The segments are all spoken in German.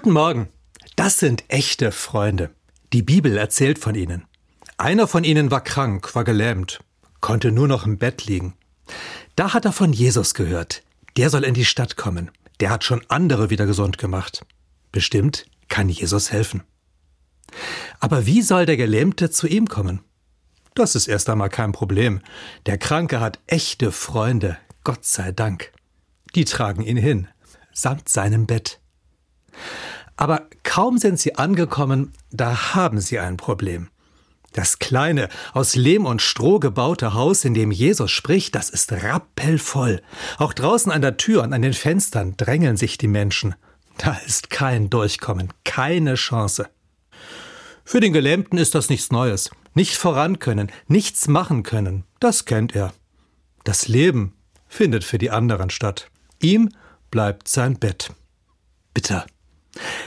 Guten Morgen. Das sind echte Freunde. Die Bibel erzählt von ihnen. Einer von ihnen war krank, war gelähmt, konnte nur noch im Bett liegen. Da hat er von Jesus gehört. Der soll in die Stadt kommen. Der hat schon andere wieder gesund gemacht. Bestimmt kann Jesus helfen. Aber wie soll der Gelähmte zu ihm kommen? Das ist erst einmal kein Problem. Der Kranke hat echte Freunde, Gott sei Dank. Die tragen ihn hin, samt seinem Bett. Aber kaum sind sie angekommen, da haben sie ein Problem. Das kleine, aus Lehm und Stroh gebaute Haus, in dem Jesus spricht, das ist rappelvoll. Auch draußen an der Tür und an den Fenstern drängeln sich die Menschen. Da ist kein Durchkommen, keine Chance. Für den Gelähmten ist das nichts Neues. Nicht voran können, nichts machen können, das kennt er. Das Leben findet für die anderen statt. Ihm bleibt sein Bett. Bitter.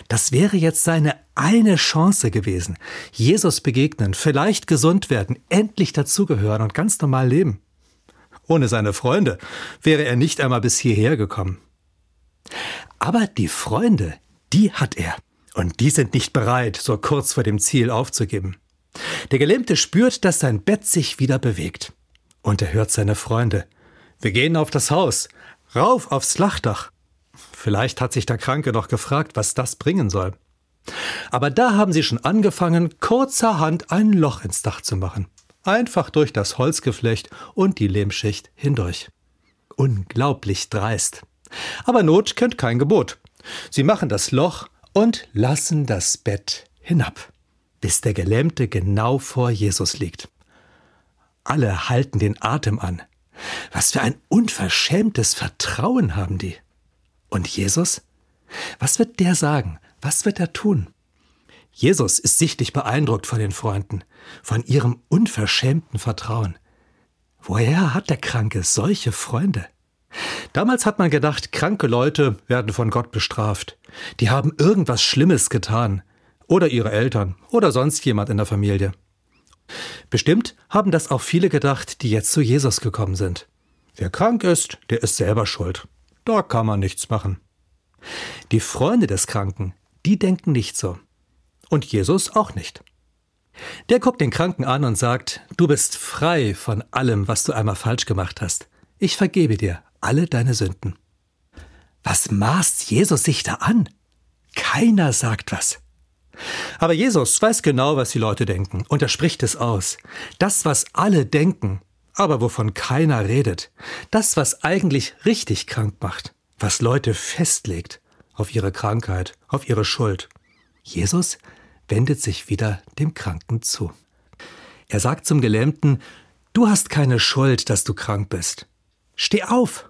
Das wäre jetzt seine eine Chance gewesen. Jesus begegnen, vielleicht gesund werden, endlich dazugehören und ganz normal leben. Ohne seine Freunde wäre er nicht einmal bis hierher gekommen. Aber die Freunde, die hat er. Und die sind nicht bereit, so kurz vor dem Ziel aufzugeben. Der Gelähmte spürt, dass sein Bett sich wieder bewegt. Und er hört seine Freunde. Wir gehen auf das Haus, rauf aufs Flachdach. Vielleicht hat sich der Kranke noch gefragt, was das bringen soll. Aber da haben sie schon angefangen, kurzerhand ein Loch ins Dach zu machen. Einfach durch das Holzgeflecht und die Lehmschicht hindurch. Unglaublich dreist. Aber Not kennt kein Gebot. Sie machen das Loch und lassen das Bett hinab, bis der Gelähmte genau vor Jesus liegt. Alle halten den Atem an. Was für ein unverschämtes Vertrauen haben die. Und Jesus? Was wird der sagen? Was wird er tun? Jesus ist sichtlich beeindruckt von den Freunden, von ihrem unverschämten Vertrauen. Woher hat der Kranke solche Freunde? Damals hat man gedacht, kranke Leute werden von Gott bestraft. Die haben irgendwas Schlimmes getan. Oder ihre Eltern oder sonst jemand in der Familie. Bestimmt haben das auch viele gedacht, die jetzt zu Jesus gekommen sind. Wer krank ist, der ist selber schuld. Da kann man nichts machen. Die Freunde des Kranken, die denken nicht so. Und Jesus auch nicht. Der guckt den Kranken an und sagt, du bist frei von allem, was du einmal falsch gemacht hast. Ich vergebe dir alle deine Sünden. Was maßt Jesus sich da an? Keiner sagt was. Aber Jesus weiß genau, was die Leute denken, und er spricht es aus. Das, was alle denken, aber wovon keiner redet. Das, was eigentlich richtig krank macht, was Leute festlegt auf ihre Krankheit, auf ihre Schuld. Jesus wendet sich wieder dem Kranken zu. Er sagt zum Gelähmten, Du hast keine Schuld, dass du krank bist. Steh auf!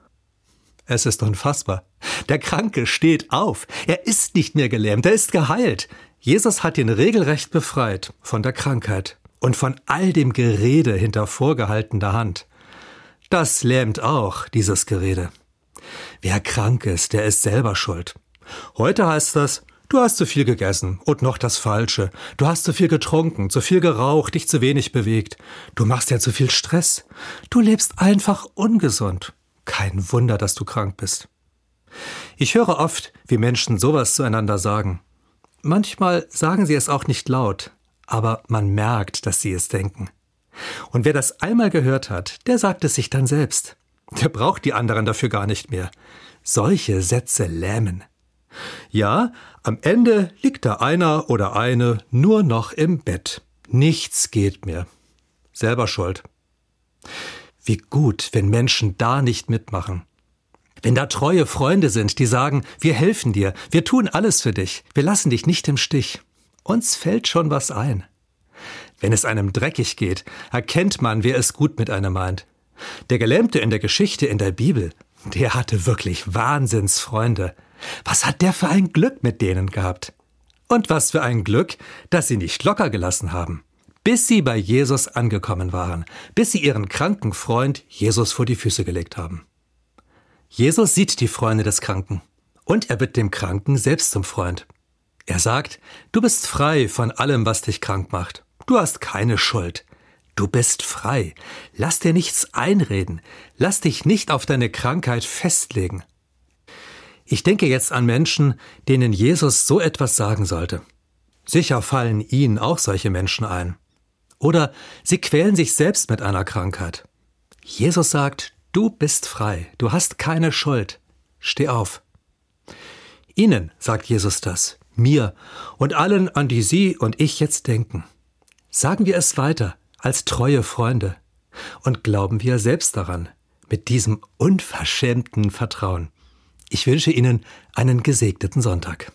Es ist unfassbar. Der Kranke steht auf. Er ist nicht mehr gelähmt, er ist geheilt. Jesus hat ihn regelrecht befreit von der Krankheit und von all dem Gerede hinter vorgehaltener Hand. Das lähmt auch, dieses Gerede. Wer krank ist, der ist selber schuld. Heute heißt das, du hast zu viel gegessen und noch das Falsche. Du hast zu viel getrunken, zu viel geraucht, dich zu wenig bewegt. Du machst ja zu viel Stress. Du lebst einfach ungesund. Kein Wunder, dass du krank bist. Ich höre oft, wie Menschen sowas zueinander sagen. Manchmal sagen sie es auch nicht laut, aber man merkt, dass sie es denken. Und wer das einmal gehört hat, der sagt es sich dann selbst. Der braucht die anderen dafür gar nicht mehr. Solche Sätze lähmen. Ja, am Ende liegt da einer oder eine nur noch im Bett. Nichts geht mehr. Selber schuld. Wie gut, wenn Menschen da nicht mitmachen. Wenn da treue Freunde sind, die sagen, wir helfen dir, wir tun alles für dich, wir lassen dich nicht im Stich. Uns fällt schon was ein. Wenn es einem dreckig geht, erkennt man, wer es gut mit einem meint. Der Gelähmte in der Geschichte in der Bibel, der hatte wirklich Wahnsinnsfreunde. Was hat der für ein Glück mit denen gehabt? Und was für ein Glück, dass sie nicht locker gelassen haben, bis sie bei Jesus angekommen waren, bis sie ihren kranken Freund Jesus vor die Füße gelegt haben. Jesus sieht die Freunde des Kranken und er wird dem Kranken selbst zum Freund. Er sagt, du bist frei von allem, was dich krank macht. Du hast keine Schuld. Du bist frei. Lass dir nichts einreden. Lass dich nicht auf deine Krankheit festlegen. Ich denke jetzt an Menschen, denen Jesus so etwas sagen sollte. Sicher fallen Ihnen auch solche Menschen ein. Oder Sie quälen sich selbst mit einer Krankheit. Jesus sagt, du bist frei, du hast keine Schuld. Steh auf. Ihnen sagt Jesus das, mir und allen, an die Sie und ich jetzt denken. Sagen wir es weiter als treue Freunde und glauben wir selbst daran, mit diesem unverschämten Vertrauen. Ich wünsche Ihnen einen gesegneten Sonntag.